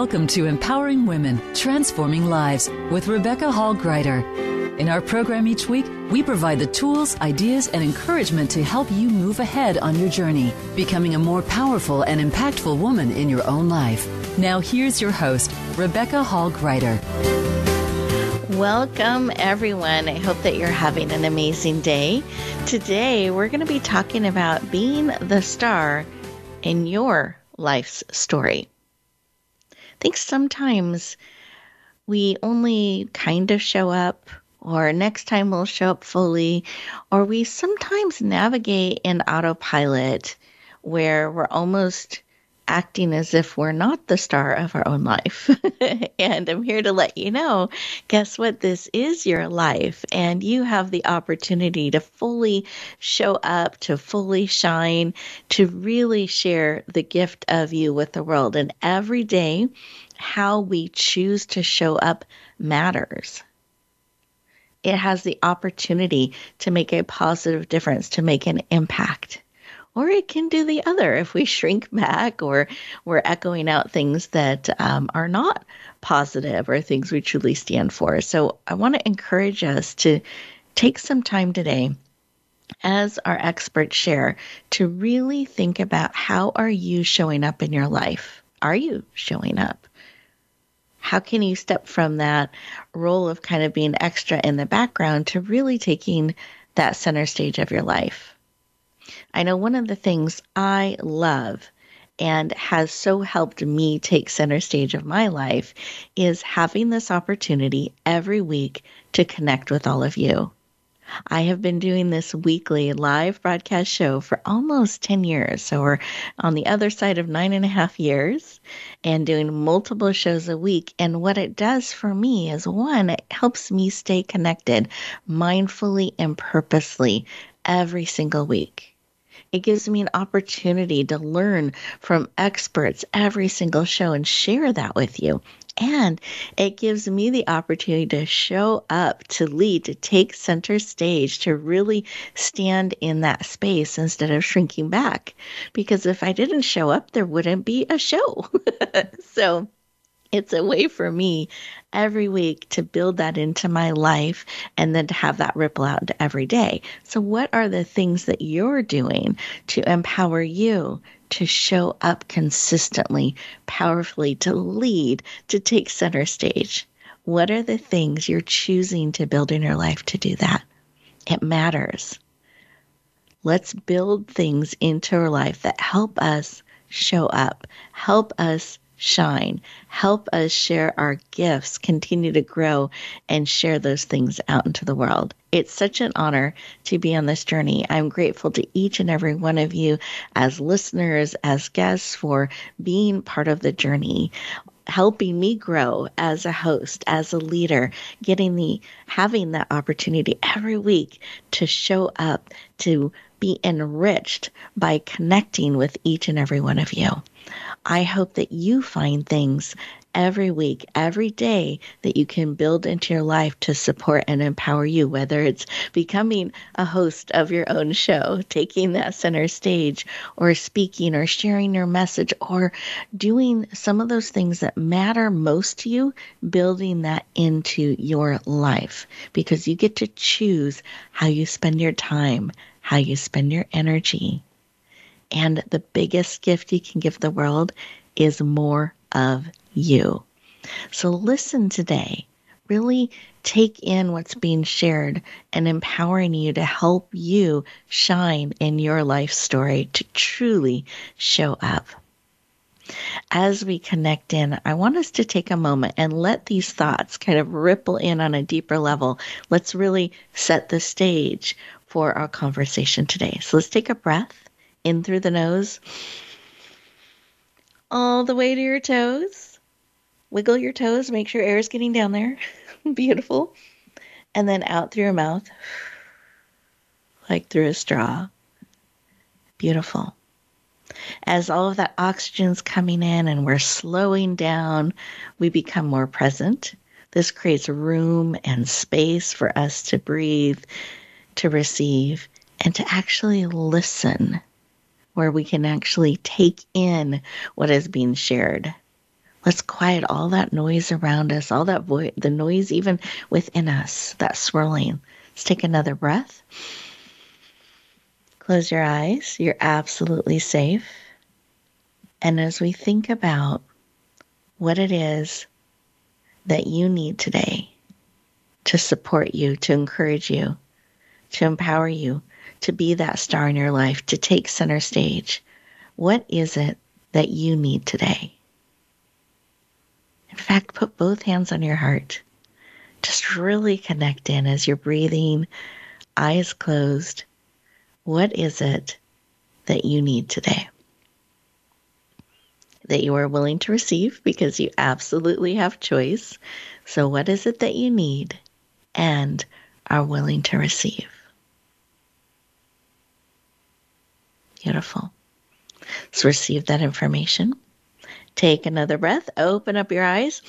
Welcome to Empowering Women, Transforming Lives with Rebecca Hall Gruyter. In our program each week, we provide the tools, ideas, and encouragement to help you move ahead on your journey, becoming a more powerful and impactful woman in your own life. Now, here's your host, Rebecca Hall Gruyter. Welcome, everyone. I hope that you're having an amazing day. Today, we're going to be talking about being the star in your life's story. Think sometimes we only kind of show up, or next time we'll show up fully, or we sometimes navigate in autopilot where we're almost acting as if we're not the star of our own life. and I'm here to let you know guess what? This is your life, and you have the opportunity to fully show up, to fully shine, to really share the gift of you with the world. And every day, how we choose to show up matters it has the opportunity to make a positive difference, to make an impact or it can do the other if we shrink back or we're echoing out things that um, are not positive or things we truly stand for. So I want to encourage us to take some time today as our experts share to really think about how are you showing up in your life? Are you showing up? How can you step from that role of kind of being extra in the background to really taking that center stage of your life? I know one of the things I love and has so helped me take center stage of my life is having this opportunity every week to connect with all of you. I have been doing this weekly live broadcast show for almost 10 years. So we're on the other side of nine and a half years and doing multiple shows a week. And what it does for me is one, it helps me stay connected mindfully and purposely every single week. It gives me an opportunity to learn from experts every single show and share that with you. And it gives me the opportunity to show up, to lead, to take center stage, to really stand in that space instead of shrinking back. Because if I didn't show up, there wouldn't be a show. so it's a way for me every week to build that into my life and then to have that ripple out into every day. So, what are the things that you're doing to empower you to show up consistently, powerfully, to lead, to take center stage? What are the things you're choosing to build in your life to do that? It matters. Let's build things into our life that help us show up, help us shine. Help us share our gifts, continue to grow, and share those things out into the world. It's such an honor to be on this journey. I'm grateful to each and every one of you as listeners, as guests for being part of the journey helping me grow as a host, as a leader, getting the having that opportunity every week to show up, to be enriched by connecting with each and every one of you. I hope that you find things every week, every day that you can build into your life to support and empower you, whether it's becoming a host of your own show, taking that center stage, or speaking, or sharing your message, or doing some of those things that matter most to you, building that into your life because you get to choose how you spend your time, how you spend your energy. And the biggest gift you can give the world is more of you. So listen today. Really take in what's being shared and empowering you to help you shine in your life story to truly show up. As we connect in, I want us to take a moment and let these thoughts kind of ripple in on a deeper level. Let's really set the stage for our conversation today. So let's take a breath in through the nose, all the way to your toes. Wiggle your toes, make sure air is getting down there. Beautiful. And then out through your mouth, like through a straw. Beautiful. As all of that oxygen's coming in and we're slowing down, we become more present. This creates room and space for us to breathe, to receive, and to actually listen where we can actually take in what is being shared. Let's quiet all that noise around us, all that vo- the noise even within us, that swirling. Let's take another breath. Close your eyes. You're absolutely safe. And as we think about what it is that you need today to support you, to encourage you, to empower you to be that star in your life, to take center stage, what is it that you need today? In fact, put both hands on your heart. Just really connect in as you're breathing, eyes closed. What is it that you need today? That you are willing to receive because you absolutely have choice. So, what is it that you need and are willing to receive? Beautiful. So, receive that information. Take another breath. Open up your eyes.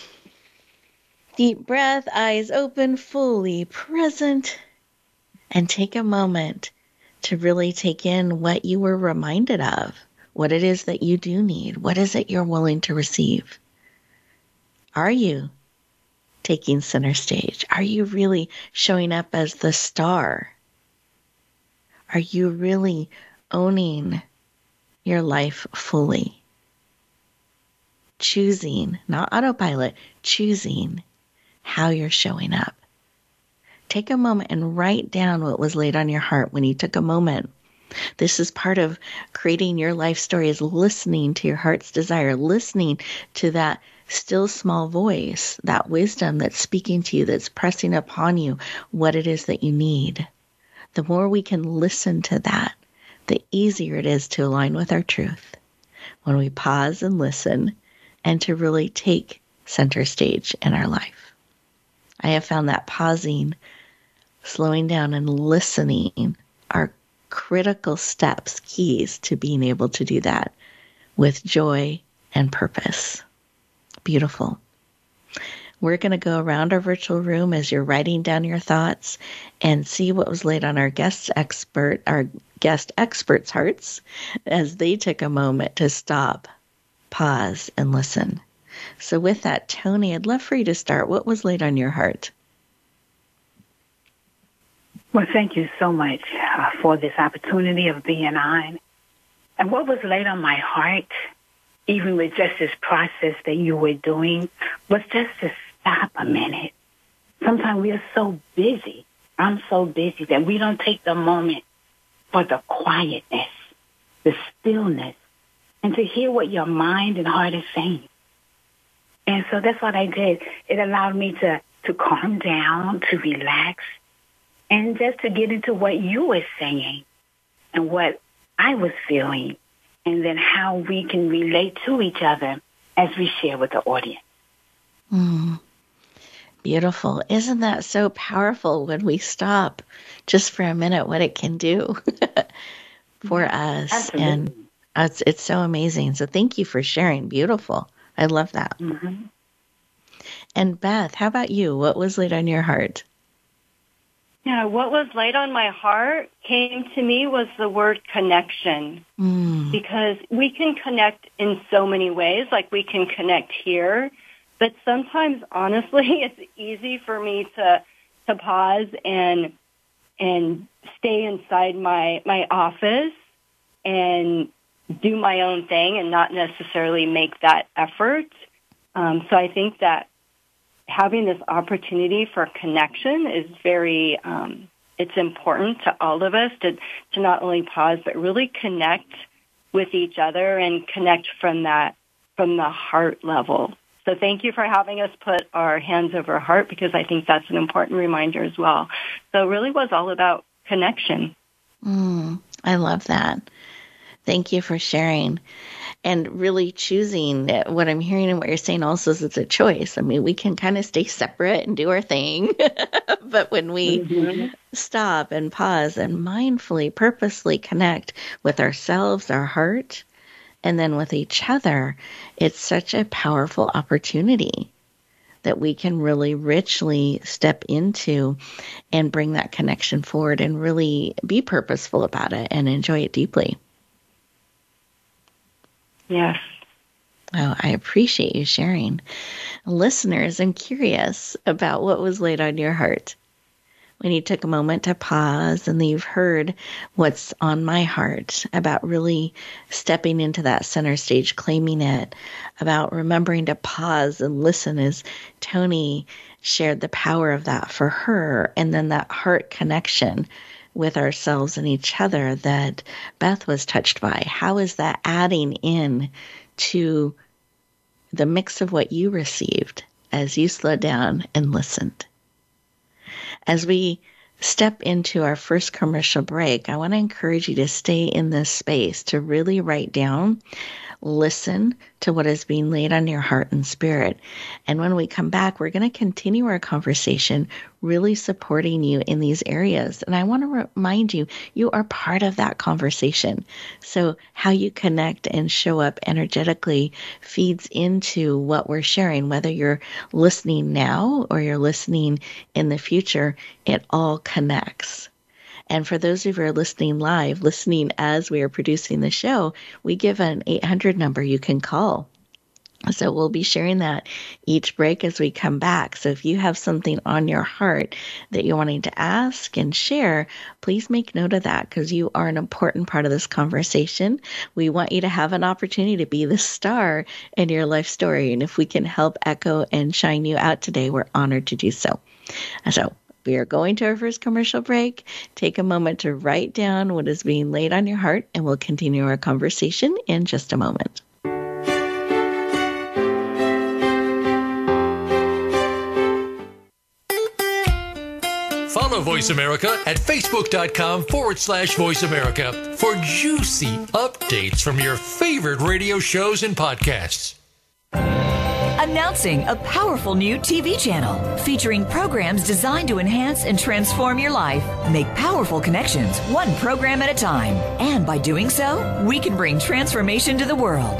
Deep breath, eyes open, fully present. And take a moment to really take in what you were reminded of, what it is that you do need, what is it you're willing to receive. Are you taking center stage? Are you really showing up as the star? Are you really owning your life fully? choosing, not autopilot, choosing how you're showing up. Take a moment and write down what was laid on your heart when you took a moment. This is part of creating your life story is listening to your heart's desire, listening to that still small voice, that wisdom that's speaking to you, that's pressing upon you what it is that you need. The more we can listen to that, the easier it is to align with our truth. When we pause and listen, and to really take center stage in our life. I have found that pausing, slowing down, and listening are critical steps, keys to being able to do that with joy and purpose. Beautiful. We're going to go around our virtual room as you're writing down your thoughts and see what was laid on our guest expert, our guest experts' hearts as they took a moment to stop pause, and listen. So, with that, Toni, I'd love for you to start. What was laid on your heart? Well, thank you so much uh, for this opportunity of being on. And what was laid on my heart, even with just this process that you were doing, was just to stop a minute. Sometimes we are so busy. I'm so busy that we don't take the moment for the quietness, the stillness, and to hear what your mind and heart is saying. And so that's what I did. It allowed me to, to calm down, to relax, and just to get into what you were saying and what I was feeling, and then how we can relate to each other as we share with the audience. Mm. Beautiful. Isn't that so powerful when we stop just for a minute what it can do for us? Absolutely. And it's it's so amazing. So thank you for sharing. Beautiful. I love that. Mm-hmm. And Beth, how about you? What was laid on your heart? Yeah, what was laid on my heart came to me was the word connection. Mm. Because we can connect in so many ways, like we can connect here, but sometimes honestly it's easy for me to to pause and and stay inside my my office and do my own thing and not necessarily make that effort. Um, so I think that having this opportunity for connection is very, um, it's important to all of us to, to not only pause, but really connect with each other and connect from that, from the heart level. So thank you for having us put our hands over our heart because I think that's an important reminder as well. So it really was all about connection. Mm, I love that. Thank you for sharing and really choosing that what I'm hearing and what you're saying also is it's a choice. I mean, we can kind of stay separate and do our thing, but when we mm-hmm. stop and pause and mindfully, purposely connect with ourselves, our heart, and then with each other, it's such a powerful opportunity that we can really richly step into and bring that connection forward and really be purposeful about it and enjoy it deeply. Yes. Oh, I appreciate you sharing. Listeners, I'm curious about what was laid on your heart when you took a moment to pause and you've heard what's on my heart about really stepping into that center stage, claiming it, about remembering to pause and listen as Toni shared the power of that for her, and then that heart connection with ourselves and each other that Beth was touched by. How is that adding in to the mix of what you received as you slowed down and listened? As we step into our first commercial break, I want to encourage you to stay in this space to really write down listen to what is being laid on your heart and spirit. And when we come back, we're going to continue our conversation, really supporting you in these areas. And I want to remind you, you are part of that conversation. So, how you connect and show up energetically feeds into what we're sharing, whether you're listening now or you're listening in the future, it all connects. And for those of you who are listening live, listening as we are producing the show, we give an 800 number you can call. So we'll be sharing that each break as we come back. So if you have something on your heart that you're wanting to ask and share, please make note of that because you are an important part of this conversation. We want you to have an opportunity to be the star in your life story. And if we can help echo and shine you out today, we're honored to do so. So we are going to our first commercial break. Take a moment to write down what is being laid on your heart, and we'll continue our conversation in just a moment. Voice America at facebook.com forward slash voice America for juicy updates from your favorite radio shows and podcasts. Announcing a powerful new TV channel featuring programs designed to enhance and transform your life. Make powerful connections, one program at a time. And by doing so, we can bring transformation to the world.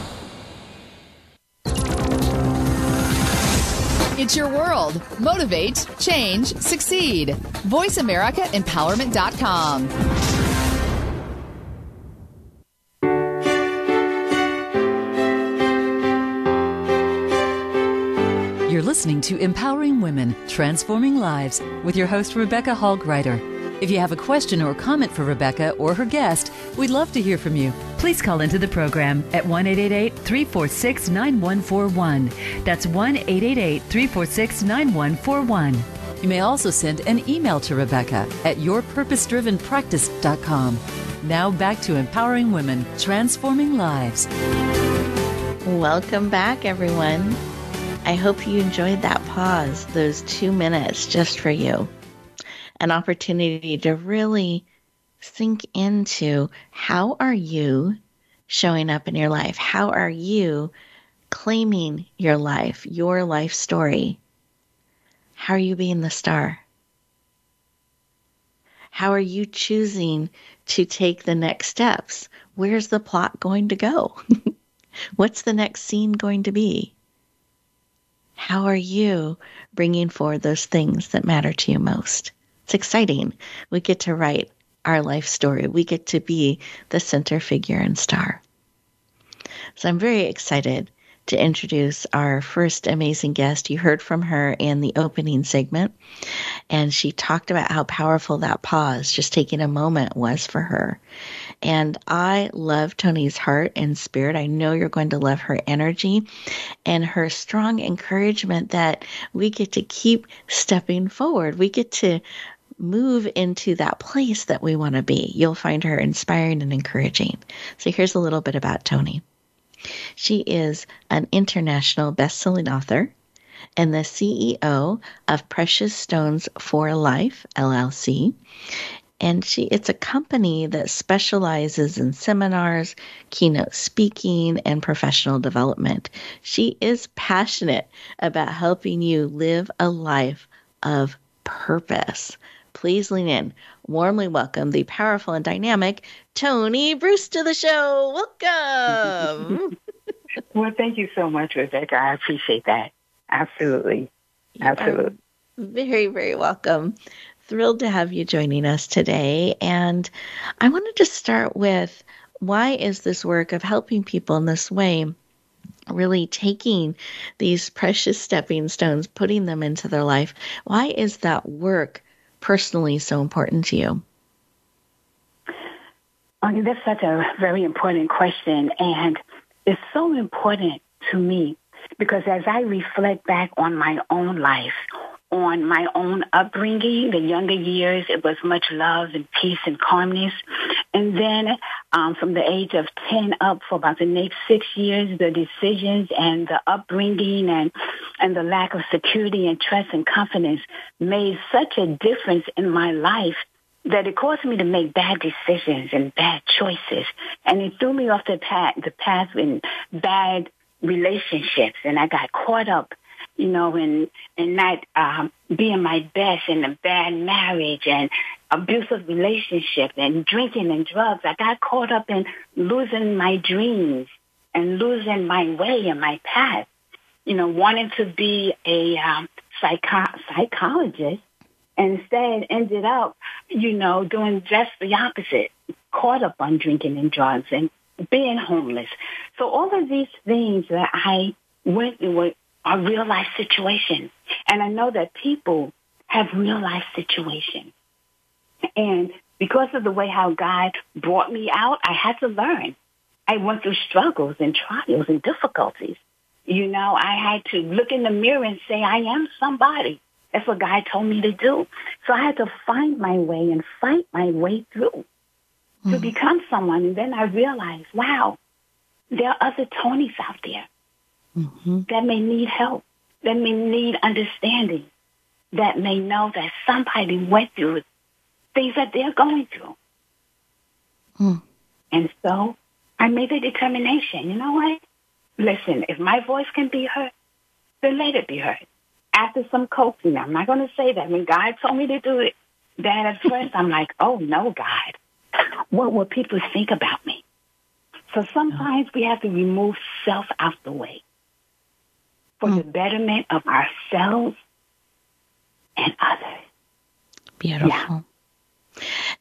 It's your world. Motivate, change, succeed. VoiceAmericaEmpowerment.com. You're listening to Empowering Women, Transforming Lives with your host, Rebecca Hall Gruyter. If you have a question or comment for Rebecca or her guest, we'd love to hear from you. Please call into the program at 1 346 9141. That's 1 346 9141. You may also send an email to Rebecca at yourpurposedrivenpractice.com. Now back to empowering women, transforming lives. Welcome back, everyone. I hope you enjoyed that pause, those two minutes just for you an opportunity to really sink into how are you showing up in your life? How are you claiming your life, your life story? How are you being the star? How are you choosing to take the next steps? Where's the plot going to go? What's the next scene going to be? How are you bringing forward those things that matter to you most? It's exciting. We get to write our life story. We get to be the center figure and star. So I'm very excited to introduce our first amazing guest. You heard from her in the opening segment, and she talked about how powerful that pause, just taking a moment, was for her. And I love Toni's heart and spirit. I know you're going to love her energy and her strong encouragement that we get to keep stepping forward. We get to move into that place that we want to be. You'll find her inspiring and encouraging. So here's a little bit about Toni. She is an international best-selling author and the CEO of Precious Stones for Life LLC. And she it's a company that specializes in seminars, keynote speaking, and professional development. She is passionate about helping you live a life of purpose please lean in. Warmly welcome the powerful and dynamic Toni Bruce to the show. Welcome. well, thank you so much, Rebecca. I appreciate that. Absolutely. Absolutely. Very, very welcome. Thrilled to have you joining us today. And I wanted to start with why is this work of helping people in this way really taking these precious stepping stones, putting them into their life? Why is that work personally so important to you? I mean, that's such a very important question, and it's so important to me because as I reflect back on my own life, on my own upbringing, the younger years, it was much love and peace and calmness. And then um, from the age of 10 up for about the next six years, the decisions and the upbringing and, and the lack of security and trust and confidence made such a difference in my life that it caused me to make bad decisions and bad choices. And it threw me off the path, the path in bad relationships. And I got caught up you know, and and not um, being my best in a bad marriage and abusive relationship and drinking and drugs. I got caught up in losing my dreams and losing my way and my path. You know, wanting to be a um, psycho- psychologist and instead ended up, you know, doing just the opposite, caught up on drinking and drugs and being homeless. So all of these things that I went through are real life situations. And I know that people have real life situations. And because of the way how God brought me out, I had to learn. I went through struggles and trials and difficulties. You know, I had to look in the mirror and say, I am somebody. That's what God told me to do. So I had to find my way and fight my way through mm. to become someone. And then I realized, wow, there are other Tonis out there mm-hmm. that may need help, that may need understanding, that may know that somebody went through things that they're going through. Mm. And so I made a determination. You know what? Listen, if my voice can be heard, then let it be heard. After some coaxing, I'm not going to say that. When God told me to do it, then at first I'm like, oh no, God, what will people think about me? So sometimes we have to remove self out the way for mm. the betterment of ourselves and others. Beautiful. Yeah.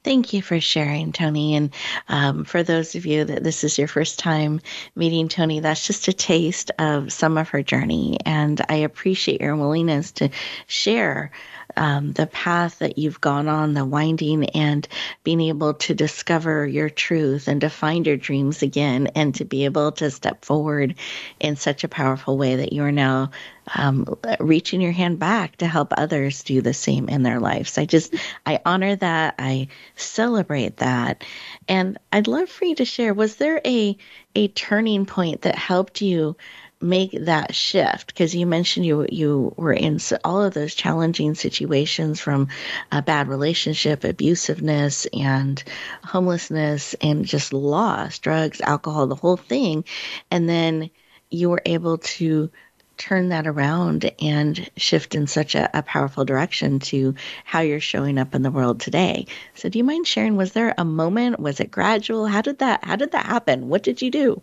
Thank you for sharing, Toni. And um, for those of you that this is your first time meeting Toni, that's just a taste of some of her journey. And I appreciate your willingness to share um, the path that you've gone on, the winding, and being able to discover your truth and to find your dreams again, and to be able to step forward in such a powerful way that you are now um, reaching your hand back to help others do the same in their lives. I just, I honor that. I celebrate that. And I'd love for you to share, was there a, a turning point that helped you make that shift? Because you mentioned you you were in all of those challenging situations from a bad relationship abusiveness and homelessness and just loss drugs alcohol the whole thing. And then you were able to turn that around and shift in such a, a powerful direction to how you're showing up in the world today. So do you mind sharing was there a moment was it gradual? How did that how did that happen? What did you do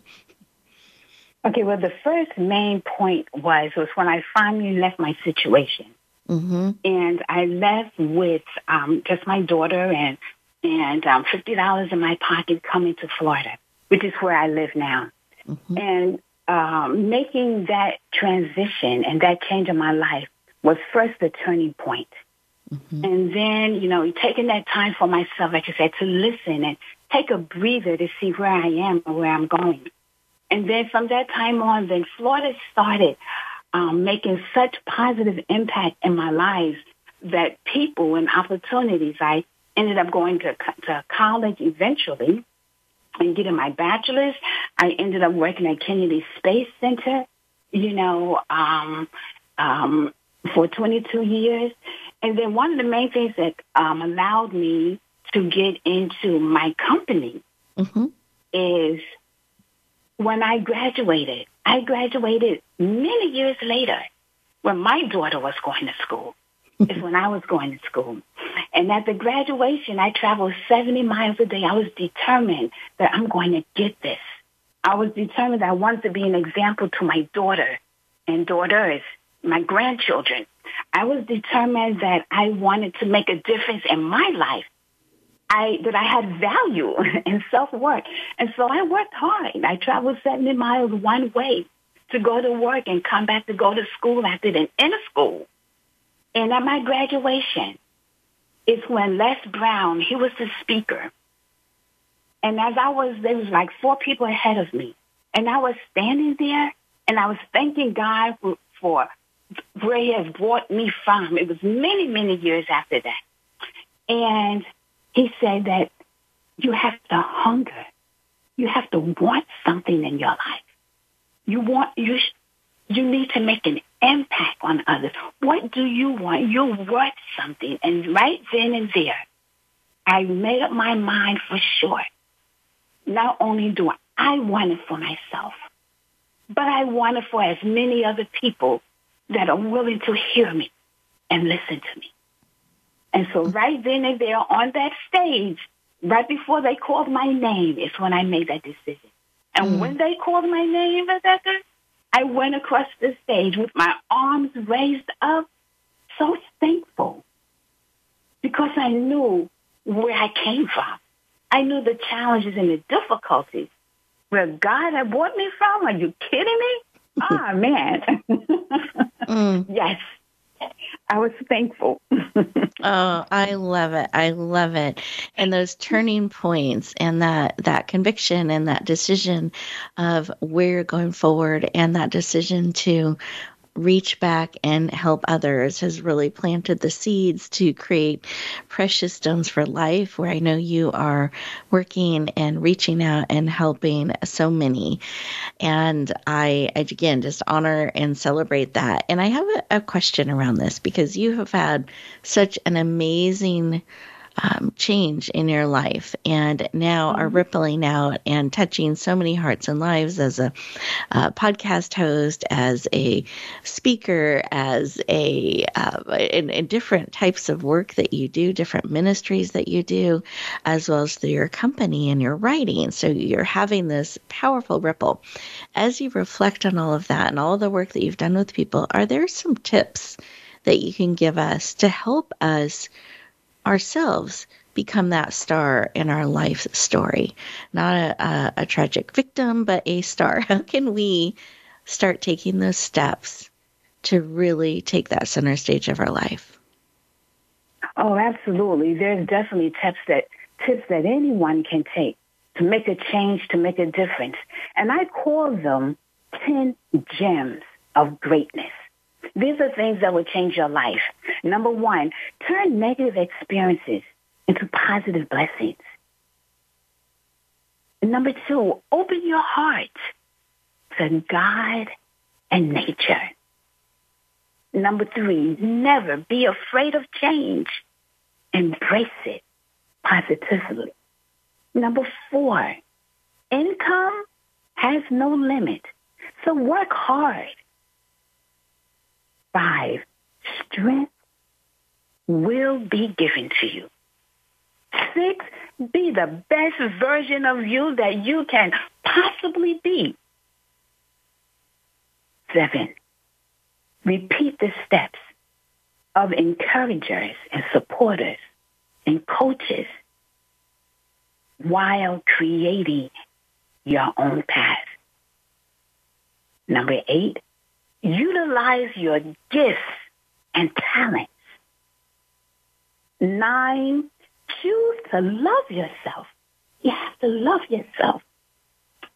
Okay, well, the first main point was was when I finally left my situation, mm-hmm. and I left with um, just my daughter and and um, fifty dollars in my pocket coming to Florida, which is where I live now. Mm-hmm. And um, making that transition and that change in my life was first the turning point. Mm-hmm. And then, you know, taking that time for myself, like I said, to listen and take a breather to see where I am and where I'm going. And then from that time on, then Florida started um, making such positive impact in my life that people and opportunities, I ended up going to, to college eventually and getting my bachelor's. I ended up working at Kennedy Space Center, you know, um, um, for 22 years. And then one of the main things that um, allowed me to get into my company mm-hmm. is when I graduated. I graduated many years later when my daughter was going to school. is when I was going to school. And at the graduation, I traveled 70 miles a day. I was determined that I'm going to get this. I was determined that I wanted to be an example to my daughter and daughters, my grandchildren. I was determined that I wanted to make a difference in my life. I, that I had value and self-worth. And so I worked hard. I traveled 70 miles one way to go to work and come back to go to school after the inner school. And at my graduation, it's when Les Brown, he was the speaker. And as I was, there was like four people ahead of me. And I was standing there and I was thanking God for, for where he has brought me from. It was many, many years after that. And he said that you have to hunger. You have to want something in your life. You want, you, you need to make an impact on others. What do you want? You want something. And right then and there, I made up my mind for sure. Not only do I want it for myself, but I want it for as many other people that are willing to hear me and listen to me. And so right then and there on that stage, right before they called my name is when I made that decision. And mm. when they called my name, Rebecca, I went across the stage with my arms raised up, so thankful because I knew where I came from. I knew the challenges and the difficulties where God had brought me from. Are you kidding me? Ah, oh, man. mm. Yes. I was thankful. oh, I love it. I love it. And those turning points and that that conviction and that decision of where you're going forward and that decision to reach back and help others has really planted the seeds to create precious stones for life where I know you are working and reaching out and helping so many. And I, again, just honor and celebrate that. And I have a, a question around this because you have had such an amazing um, change in your life and now are mm-hmm. rippling out and touching so many hearts and lives as a podcast host, as a speaker, as a uh, in, in, different types of work that you do, different ministries that you do, as well as through your company and your writing. So you're having this powerful ripple. As you reflect on all of that and all the work that you've done with people, are there some tips that you can give us to help us? Ourselves become that star in our life story. Not a, a, a tragic victim, but a star. How can we start taking those steps to really take that center stage of our life? Oh, absolutely. There's definitely tips that tips that anyone can take to make a change, to make a difference. And I call them 10 gems of greatness. These are things that will change your life. Number one, turn negative experiences into positive blessings. Number two, open your heart to God and nature. Number three, never be afraid of change. Embrace it positively. Number four, income has no limit. So work hard Five, strength will be given to you. Six, be the best version of you that you can possibly be. Seven, repeat the steps of encouragers and supporters and coaches while creating your own path. Number eight, utilize your gifts and talents. Nine, choose to love yourself. You have to love yourself.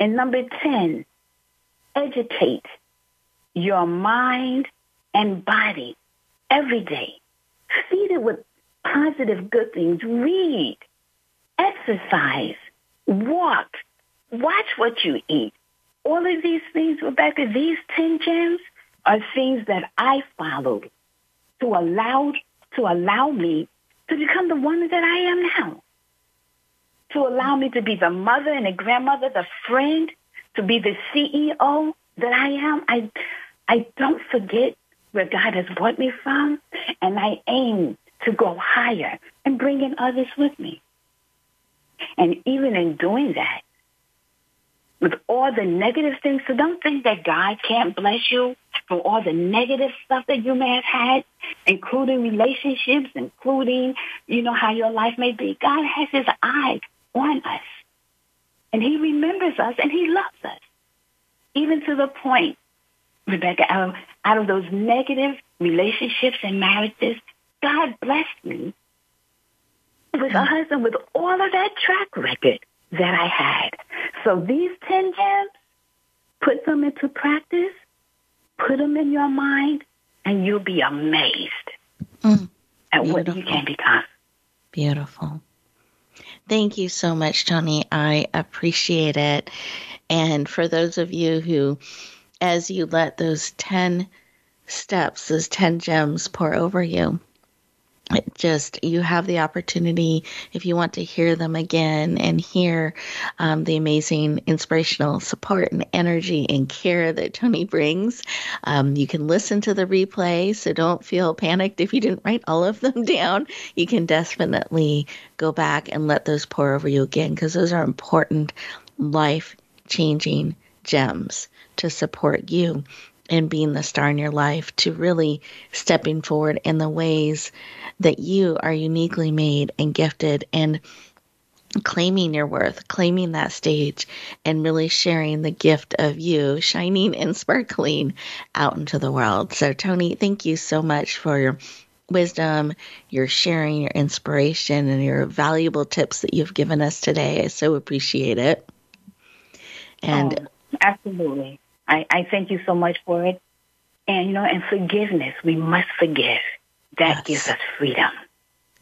And number 10, educate your mind and body every day. Feed it with positive good things. Read, exercise, walk, watch what you eat. All of these things, Rebecca, these 10 gems are things that I followed to allow, to allow me to become the woman that I am now. To allow me to be the mother and the grandmother, the friend, to be the CEO that I am. I, I don't forget where God has brought me from, and I aim to go higher and bring in others with me. And even in doing that, with all the negative things, so don't think that God can't bless you for all the negative stuff that you may have had, including relationships, including, you know, how your life may be. God has his eye on us. And he remembers us and he loves us. Even to the point, Rebecca, out of, out of those negative relationships and marriages, God blessed me with a husband with all of that track record that I had. So these 10 gems, put them into practice, put them in your mind, and you'll be amazed mm, at what you can become. Beautiful. Thank you so much, Toni. I appreciate it. And for those of you who, as you let those 10 steps, those 10 gems pour over you, just you have the opportunity if you want to hear them again and hear um, the amazing inspirational support and energy and care that toni brings um, you can listen to the replay so don't feel panicked if you didn't write all of them down. You can definitely go back and let those pour over you again because those are important life changing gems to support you in being the star in your life to really stepping forward in the ways that you are uniquely made and gifted and claiming your worth, claiming that stage, and really sharing the gift of you shining and sparkling out into the world. So, Toni, thank you so much for your wisdom, your sharing, your inspiration, and your valuable tips that you've given us today. I so appreciate it. And oh, absolutely. I, I thank you so much for it. And, you know, and forgiveness, we must forgive. That yes. gives us freedom.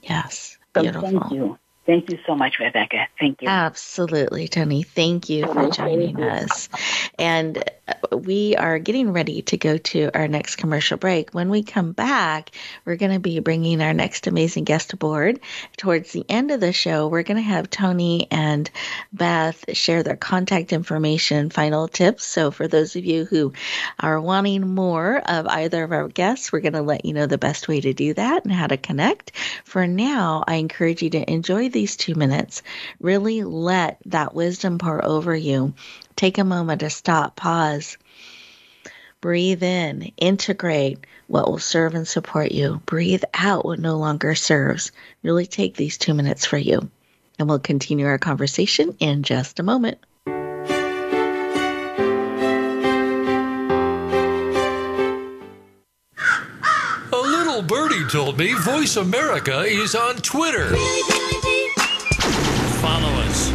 Yes. So Beautiful. thank you. Thank you so much, Rebecca. Thank you. Absolutely, Toni. Thank you for joining us. And uh, we are getting ready to go to our next commercial break. When we come back, we're going to be bringing our next amazing guest aboard. Towards the end of the show, we're going to have Toni and Beth share their contact information, final tips. So for those of you who are wanting more of either of our guests, we're going to let you know the best way to do that and how to connect. For now, I encourage you to enjoy these two minutes. Really let that wisdom pour over you Take a moment to stop, pause, breathe in, integrate what will serve and support you. Breathe out what no longer serves. Really take these two minutes for you. And we'll continue our conversation in just a moment. A little birdie told me Voice America is on Twitter.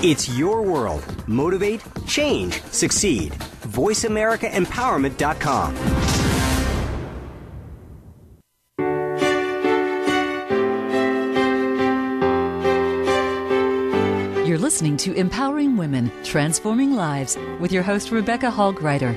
It's your world. Motivate, change, succeed. VoiceAmericaEmpowerment.com. You're listening to Empowering Women, Transforming Lives with your host, Rebecca Hall Gruyter.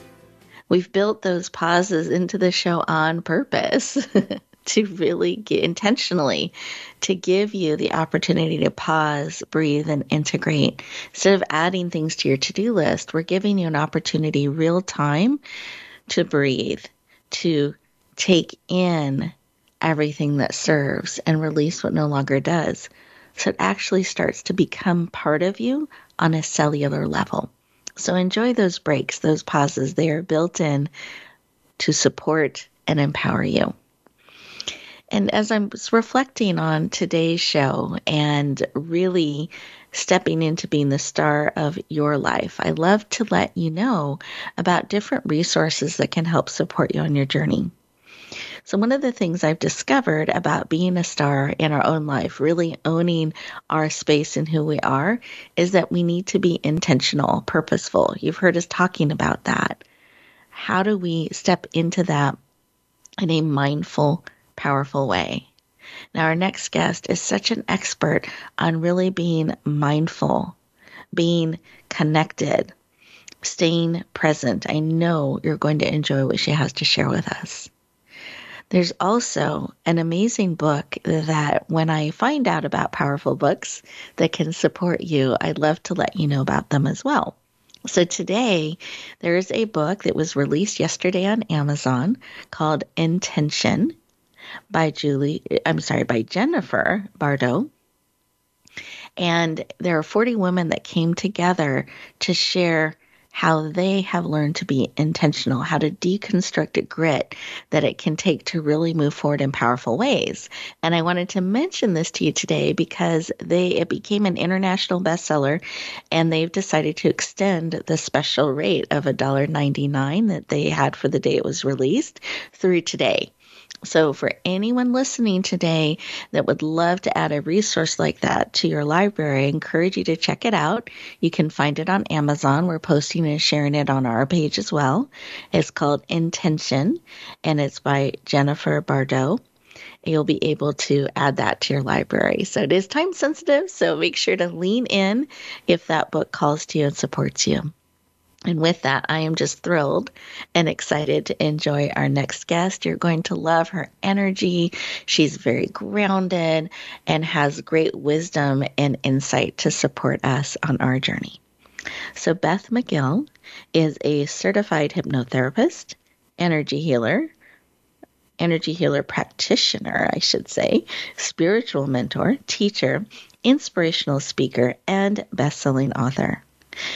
We've built those pauses into the show on purpose to really get intentionally to give you the opportunity to pause, breathe, and integrate. Instead of adding things to your to do list, we're giving you an opportunity real time to breathe, to take in everything that serves and release what no longer does. So it actually starts to become part of you on a cellular level. So enjoy those breaks, those pauses. They are built in to support and empower you. And as I was reflecting on today's show and really stepping into being the star of your life, I love to let you know about different resources that can help support you on your journey. So, one of the things I've discovered about being a star in our own life, really owning our space and who we are, is that we need to be intentional, purposeful. You've heard us talking about that. How do we step into that in a mindful, powerful way? Now, our next guest is such an expert on really being mindful, being connected, staying present. I know you're going to enjoy what she has to share with us. There's also an amazing book that when I find out about powerful books that can support you, I'd love to let you know about them as well. So today, there is a book that was released yesterday on Amazon called Intention by Julie, I'm sorry, by Jennifer Bardot. And there are 40 women that came together to share how they have learned to be intentional, how to deconstruct a grit that it can take to really move forward in powerful ways. And I wanted to mention this to you today because they it became an international bestseller and they've decided to extend the special rate of $1.99 that they had for the day it was released through today. So, for anyone listening today that would love to add a resource like that to your library, I encourage you to check it out. You can find it on Amazon. We're posting and sharing it on our page as well. It's called Intention, and it's by Jennifer Bardot. You'll be able to add that to your library. So, it is time sensitive, so make sure to lean in if that book calls to you and supports you. And with that, I am just thrilled and excited to enjoy our next guest. You're going to love her energy. She's very grounded and has great wisdom and insight to support us on our journey. So, Beth McGill is a certified hypnotherapist, energy healer, energy healer practitioner, I should say, spiritual mentor, teacher, inspirational speaker, and best selling author.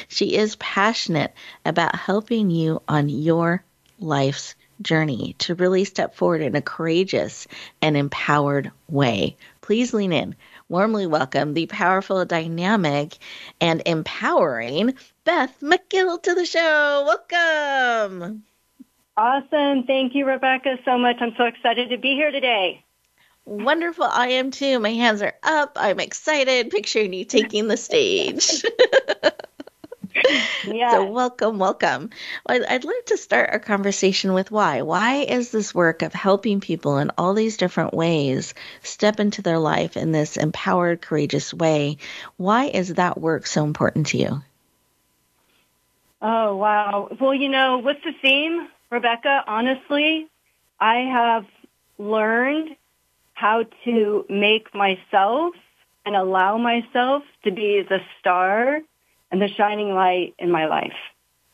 She is passionate about helping you on your life's journey to really step forward in a courageous and empowered way. Please lean in. Warmly welcome the powerful, dynamic, and empowering Beth McGill to the show. Welcome. Awesome. Thank you, Rebecca, so much. I'm so excited to be here today. Wonderful. I am too. My hands are up. I'm excited picturing you taking the stage. Yeah. So welcome, welcome. I'd, I'd like to start our conversation with why. Why is this work of helping people in all these different ways step into their life in this empowered, courageous way? Why is that work so important to you? Oh, wow. Well, you know, what's the theme, Rebecca? Honestly, I have learned how to make myself and allow myself to be the star and the shining light in my life.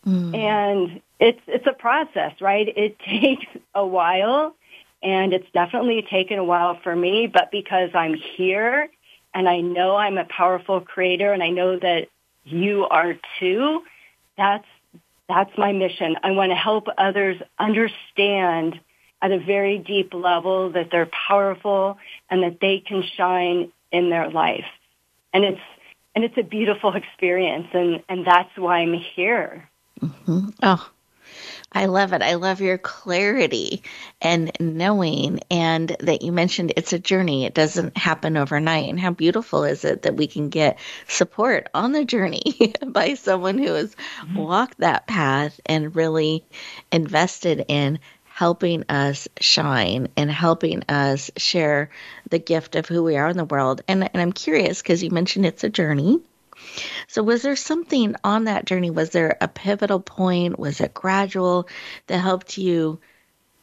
Mm. And it's it's a process, right? It takes a while and it's definitely taken a while for me, but because I'm here and I know I'm a powerful creator and I know that you are too, that's that's my mission. I want to help others understand at a very deep level that they're powerful and that they can shine in their life. And it's and it's a beautiful experience and and that's why I'm here. Mm-hmm. Oh, I love it. I love your clarity and knowing, and that you mentioned it's a journey. It doesn't happen overnight. And how beautiful is it that we can get support on the journey by someone who has mm-hmm. walked that path and really invested in helping us shine and helping us share the gift of who we are in the world. And, and I'm curious because you mentioned it's a journey. So, was there something on that journey? Was there a pivotal point? Was it gradual that helped you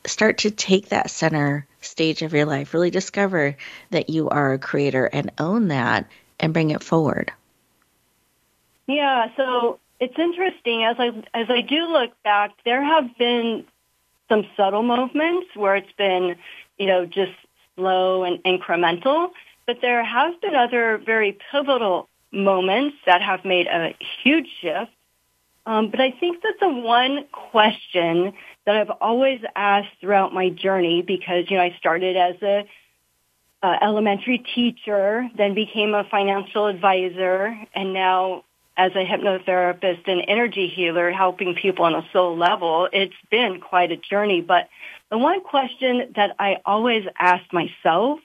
start to take that center stage of your life, really discover that you are a creator and own that and bring it forward? Yeah, so it's interesting as I as I do look back, there have been some subtle movements where it's been, you know, just slow and incremental. But there have been other very pivotal moments that have made a huge shift. Um, but I think that the one question that I've always asked throughout my journey, because you know I started as a uh, elementary teacher, then became a financial advisor, and now as a hypnotherapist and energy healer helping people on a soul level, it's been quite a journey. But the one question that I always asked myself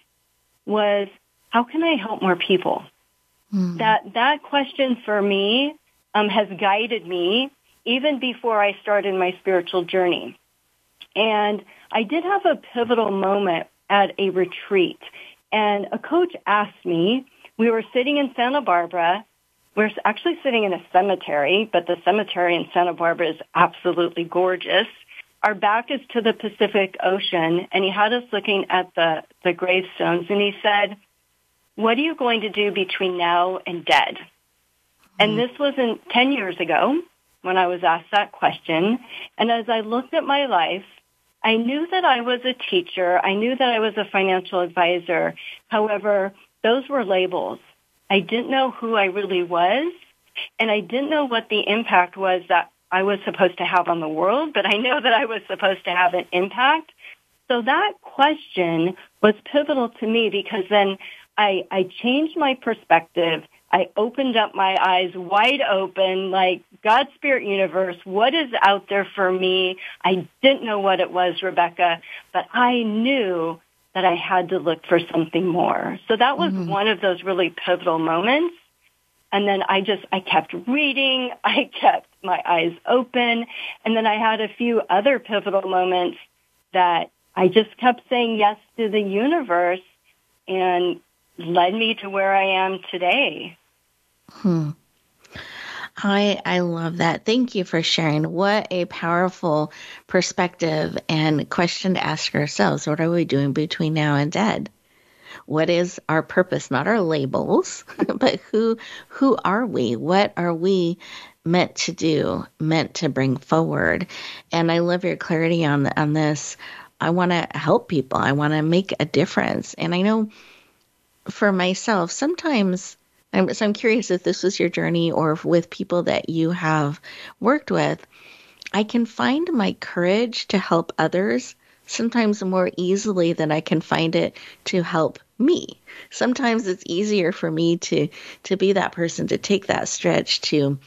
was, how can I help more people? Mm. That, that question for me um, has guided me even before I started my spiritual journey. And I did have a pivotal moment at a retreat. And a coach asked me, we were sitting in Santa Barbara we're actually sitting in a cemetery, but the cemetery in Santa Barbara is absolutely gorgeous. Our back is to the Pacific Ocean, and he had us looking at the, the gravestones, and he said, what are you going to do between now and dead? And hmm. this was in 10 years ago when I was asked that question. And as I looked at my life, I knew that I was a teacher. I knew that I was a financial advisor. However, those were labels. I didn't know who I really was, and I didn't know what the impact was that I was supposed to have on the world, but I know that I was supposed to have an impact. So that question was pivotal to me because then I, I changed my perspective. I opened up my eyes wide open, like God, Spirit, Universe, what is out there for me? I didn't know what it was, Rebecca, but I knew that I had to look for something more. So that was mm-hmm. one of those really pivotal moments. And then I just, I kept reading. I kept my eyes open. And then I had a few other pivotal moments that I just kept saying yes to the universe and led me to where I am today. Hmm. I I love that. Thank you for sharing. What a powerful perspective and question to ask ourselves. What are we doing between now and dead? What is our purpose? Not our labels, but who who are we? What are we meant to do? Meant to bring forward? And I love your clarity on on this. I want to help people. I want to make a difference. And I know for myself, sometimes I'm, so I'm curious if this was your journey or with people that you have worked with. I can find my courage to help others sometimes more easily than I can find it to help me. Sometimes it's easier for me to to be that person to take that stretch to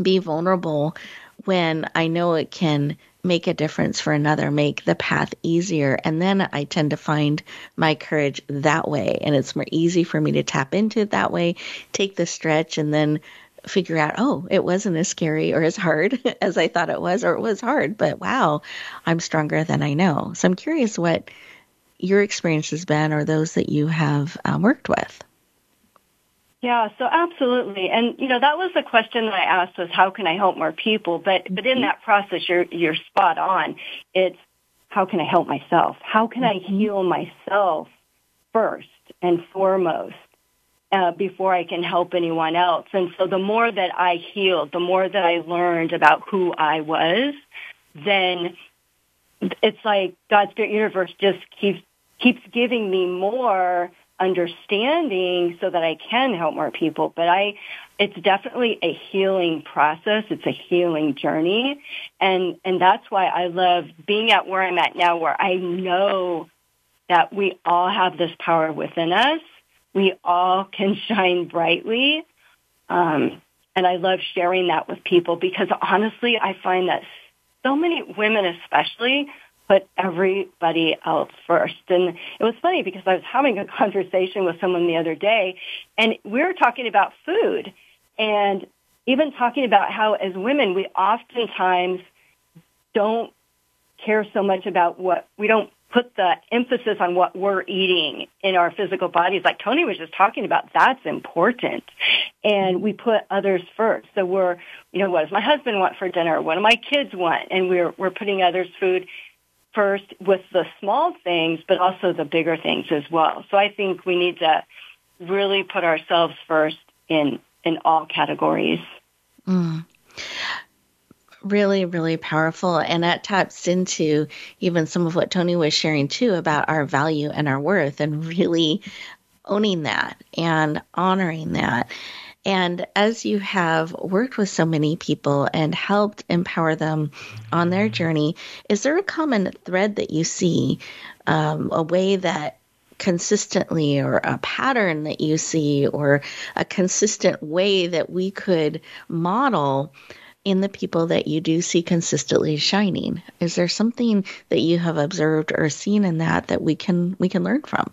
be vulnerable when I know it can make a difference for another, make the path easier. And then I tend to find my courage that way. And it's more easy for me to tap into it that way, take the stretch, and then figure out, oh, it wasn't as scary or as hard as I thought it was, or it was hard, but wow, I'm stronger than I know. So I'm curious what your experience has been or those that you have um, worked with. Yeah, so absolutely. And you know, that was the question that I asked was how can I help more people? But but in that process you're you're spot on. It's how can I help myself? How can I heal myself first and foremost? Uh, before I can help anyone else. And so the more that I healed, the more that I learned about who I was, then it's like God's spirit universe just keeps keeps giving me more understanding so that I can help more people. But I, it's definitely a healing process. It's a healing journey. And, and that's why I love being at where I'm at now, where I know that we all have this power within us we all can shine brightly. Um, and I love sharing that with people because honestly, I find that so many women especially put everybody else first. And it was funny because I was having a conversation with someone the other day and we were talking about food and even talking about how as women, we oftentimes don't care so much about what we don't put the emphasis on what we're eating in our physical bodies, like Toni was just talking about, that's important. And we put others first. So we're, you know, what does my husband want for dinner? What do my kids want? And we're, we're putting others' food first with the small things, but also the bigger things as well. So I think we need to really put ourselves first in, in all categories. Mm really, really powerful. And that taps into even some of what Toni was sharing too about our value and our worth and really owning that and honoring that. And as you have worked with so many people and helped empower them on their journey, is there a common thread that you see, um, a way that consistently, or a pattern that you see, or a consistent way that we could model in the people that you do see consistently shining? Is there something that you have observed or seen in that that we can we can learn from?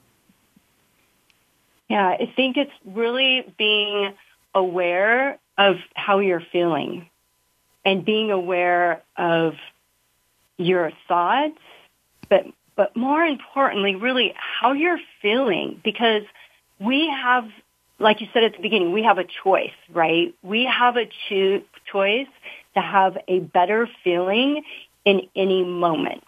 Yeah, I think it's really being aware of how you're feeling and being aware of your thoughts, but but more importantly, really how you're feeling because we have like you said at the beginning, we have a choice, right? We have a cho- choice to have a better feeling in any moment.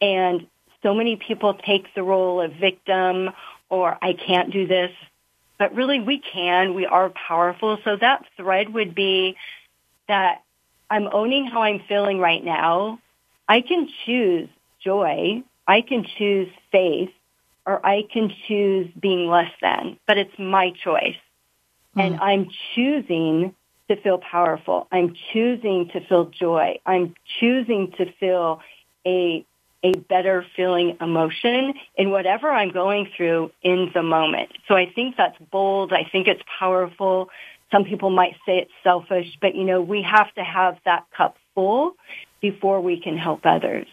And so many people take the role of victim or I can't do this, but really we can. We are powerful. So that thread would be that I'm owning how I'm feeling right now. I can choose joy. I can choose faith or I can choose being less than, but it's my choice. Mm. And I'm choosing to feel powerful. I'm choosing to feel joy. I'm choosing to feel a a better feeling emotion in whatever I'm going through in the moment. So I think that's bold. I think it's powerful. Some people might say it's selfish, but you know, we have to have that cup full before we can help others.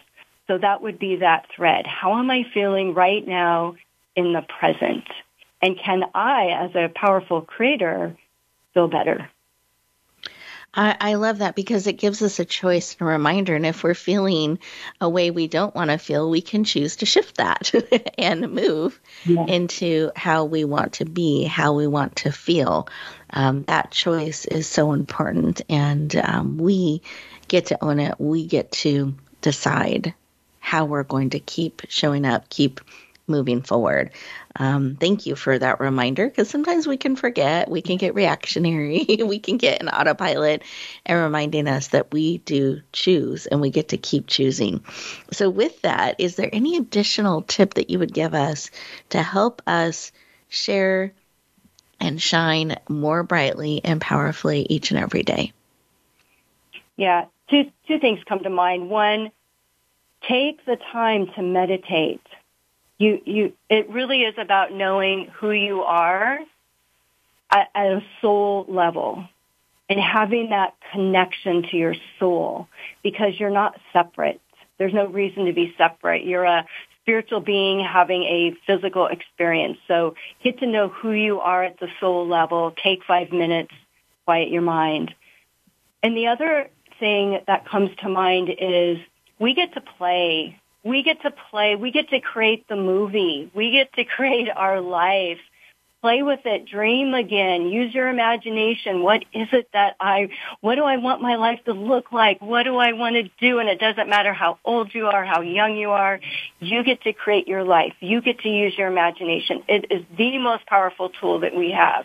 So that would be that thread. How am I feeling right now in the present? And can I, as a powerful creator, feel better? I, I, love that because it gives us a choice and a reminder. And if we're feeling a way we don't want to feel, we can choose to shift that and move yeah. into how we want to be, how we want to feel. Um, that choice is so important. And um, we get to own it. We get to decide how we're going to keep showing up, keep moving forward. Um, thank you for that reminder because sometimes we can forget, we can get reactionary, we can get an autopilot, and reminding us that we do choose and we get to keep choosing. So, with that, is there any additional tip that you would give us to help us share and shine more brightly and powerfully each and every day? Yeah, two two things come to mind. One, take the time to meditate. You, you, it really is about knowing who you are at, at a soul level and having that connection to your soul because you're not separate. There's no reason to be separate. You're a spiritual being having a physical experience. So get to know who you are at the soul level. Take five minutes quiet your mind. And the other thing that comes to mind is we get to play. We get to play. We get to create the movie. We get to create our life. Play with it. Dream again. Use your imagination. What is it that I, what do I want my life to look like? What do I want to do? And it doesn't matter how old you are, how young you are. You get to create your life. You get to use your imagination. It is the most powerful tool that we have.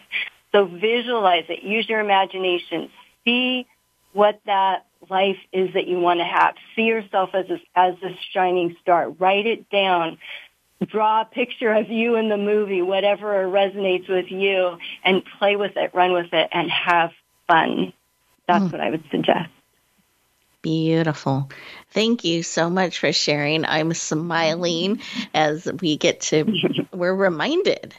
So visualize it. Use your imagination. See what that life is that you want to have. See yourself as a, as a shining star. Write it down. Draw a picture of you in the movie, whatever resonates with you, and play with it, run with it, and have fun. That's mm. what I would suggest. Beautiful. Thank you so much for sharing. I'm smiling as we get to, we're reminded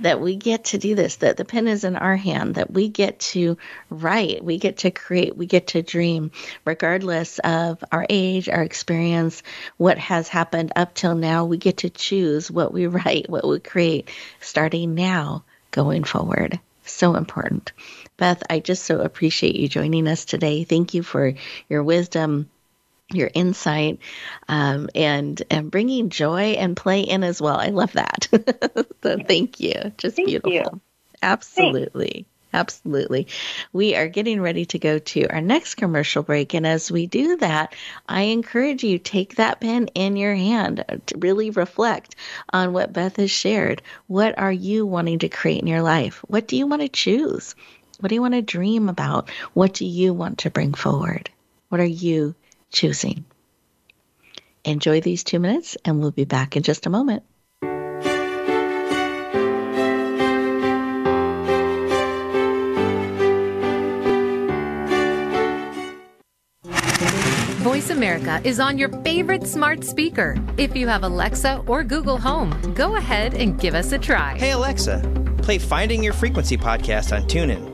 that we get to do this, that the pen is in our hand, that we get to write, we get to create, we get to dream, regardless of our age, our experience, what has happened up till now. We get to choose what we write, what we create, starting now, going forward. So important. Beth, I just so appreciate you joining us today. Thank you for your wisdom your insight um, and and bringing joy and play in as well. I love that. so thank you. Just thank beautiful. You. Absolutely. Thanks. Absolutely. We are getting ready to go to our next commercial break. And as we do that, I encourage you take that pen in your hand to really reflect on what Beth has shared. What are you wanting to create in your life? What do you want to choose? What do you want to dream about? What do you want to bring forward? What are you choosing. Enjoy these two minutes, and we'll be back in just a moment. Voice America is on your favorite smart speaker. If you have Alexa or Google Home, go ahead and give us a try. Hey, Alexa, play Finding Your Frequency podcast on TuneIn.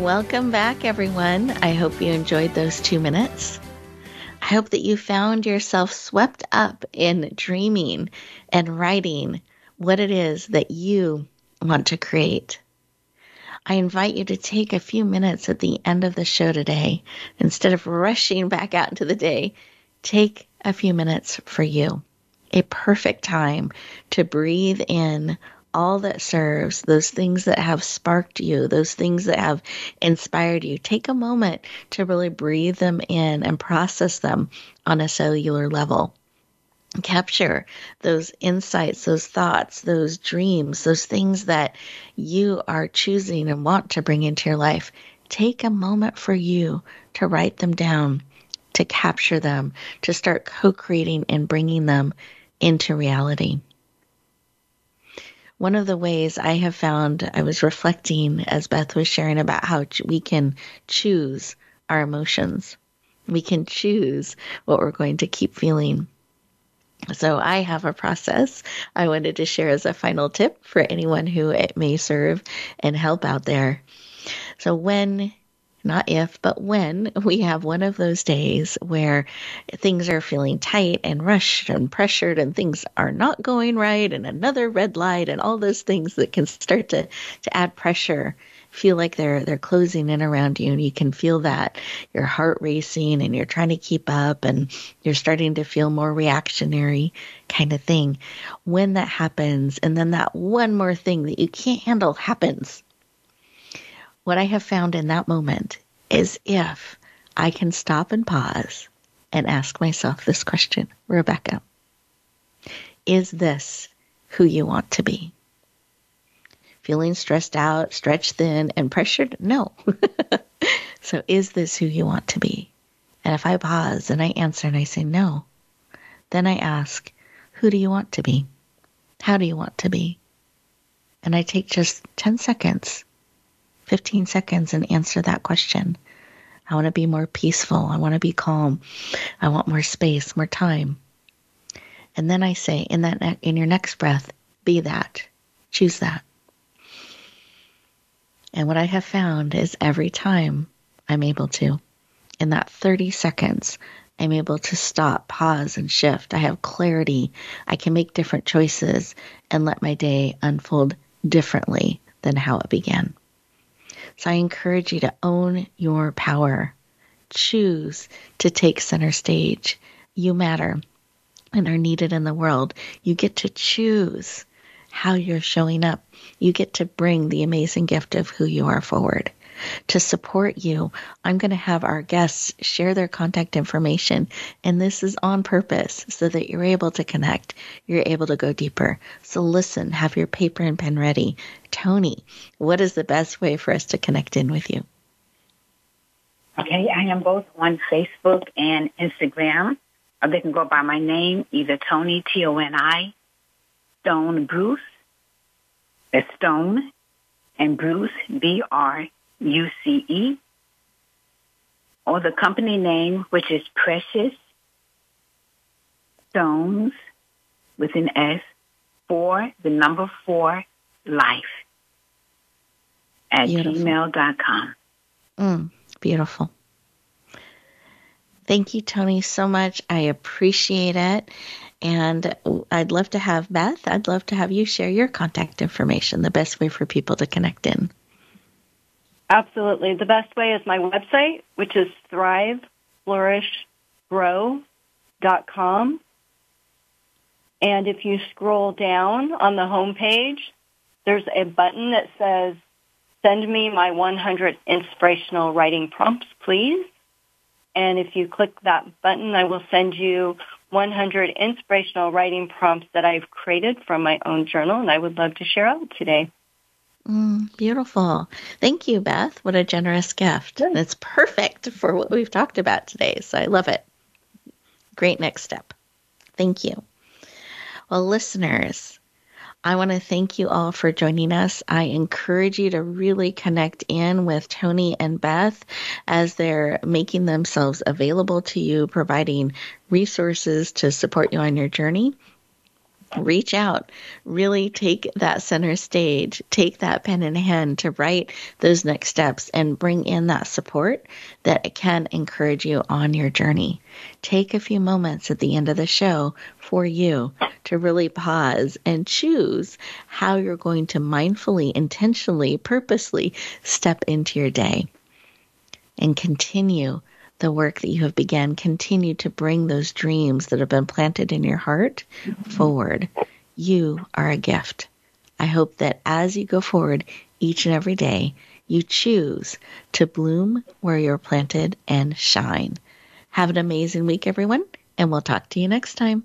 Welcome back, everyone. I hope you enjoyed those two minutes. I hope that you found yourself swept up in dreaming and writing what it is that you want to create. I invite you to take a few minutes at the end of the show today. Instead of rushing back out into the day, take a few minutes for you. A perfect time to breathe in all that serves, those things that have sparked you, those things that have inspired you, take a moment to really breathe them in and process them on a cellular level. capture those insights, those thoughts, those dreams, those things that you are choosing and want to bring into your life. Take a moment for you to write them down, to capture them, to start co creating and bringing them into reality. One of the ways I have found, I was reflecting as Beth was sharing about how we can choose our emotions. We can choose what we're going to keep feeling. So I have a process I wanted to share as a final tip for anyone who it may serve and help out there. So when not if, but when we have one of those days where things are feeling tight and rushed and pressured and things are not going right and another red light and all those things that can start to, to add pressure feel like they're they're closing in around you and you can feel that your heart racing and you're trying to keep up and you're starting to feel more reactionary kind of thing. When that happens and then that one more thing that you can't handle happens what i have found in that moment is if i can stop and pause and ask myself this question rebecca is this who you want to be feeling stressed out, stretched thin, and pressured? No. so, is this who you want to be? And if I pause and I answer and I say no, then I ask, who do you want to be? How do you want to be? And I take just 10 seconds, 15 seconds, and answer that question. I want to be more peaceful. I want to be calm. I want more space, more time. And then I say in that in your next breath, be that. Choose that. And what I have found is every time I'm able to, in that 30 seconds, I'm able to stop, pause, and shift. I have clarity. I can make different choices and let my day unfold differently than how it began. So I encourage you to own your power. Choose to take center stage. You matter and are needed in the world. You get to choose how you're showing up. You get to bring the amazing gift of who you are forward. To support you, I'm going to have our guests share their contact information, and this is on purpose so that you're able to connect, you're able to go deeper. So listen, have your paper and pen ready. Toni, what is the best way for us to connect in with you? Okay, I am both on Facebook and Instagram. Uh, they can go by my name, either Toni, T O N I, Stone Bruce. That's Stone and Bruce, B R U C E. Or the company name, which is Precious Stones with an S for the number four life at Beautiful. gmail.com. Mm, beautiful. Thank you, Toni, so much. I appreciate it. And I'd love to have Beth, I'd love to have you share your contact information, the best way for people to connect in. Absolutely. The best way is my website, which is thriveflourishgrow.com. And if you scroll down on the home page, there's a button that says, send me my 100 inspirational writing prompts, please. And if you click that button, I will send you 100 inspirational writing prompts that I've created from my own journal, and I would love to share out today. Mm, beautiful. Thank you, Beth. What a generous gift. And it's perfect for what we've talked about today. So I love it. Great next step. Thank you. Well, listeners, I want to thank you all for joining us. I encourage you to really connect in with Toni and Beth as they're making themselves available to you, providing resources to support you on your journey reach out, really take that center stage, take that pen in hand to write those next steps and bring in that support that can encourage you on your journey. Take a few moments at the end of the show for you to really pause and choose how you're going to mindfully, intentionally, purposely step into your day and continue the work that you have begun, continue to bring those dreams that have been planted in your heart mm-hmm. forward. You are a gift. I hope that as you go forward each and every day, you choose to bloom where you're planted and shine. Have an amazing week, everyone, and we'll talk to you next time.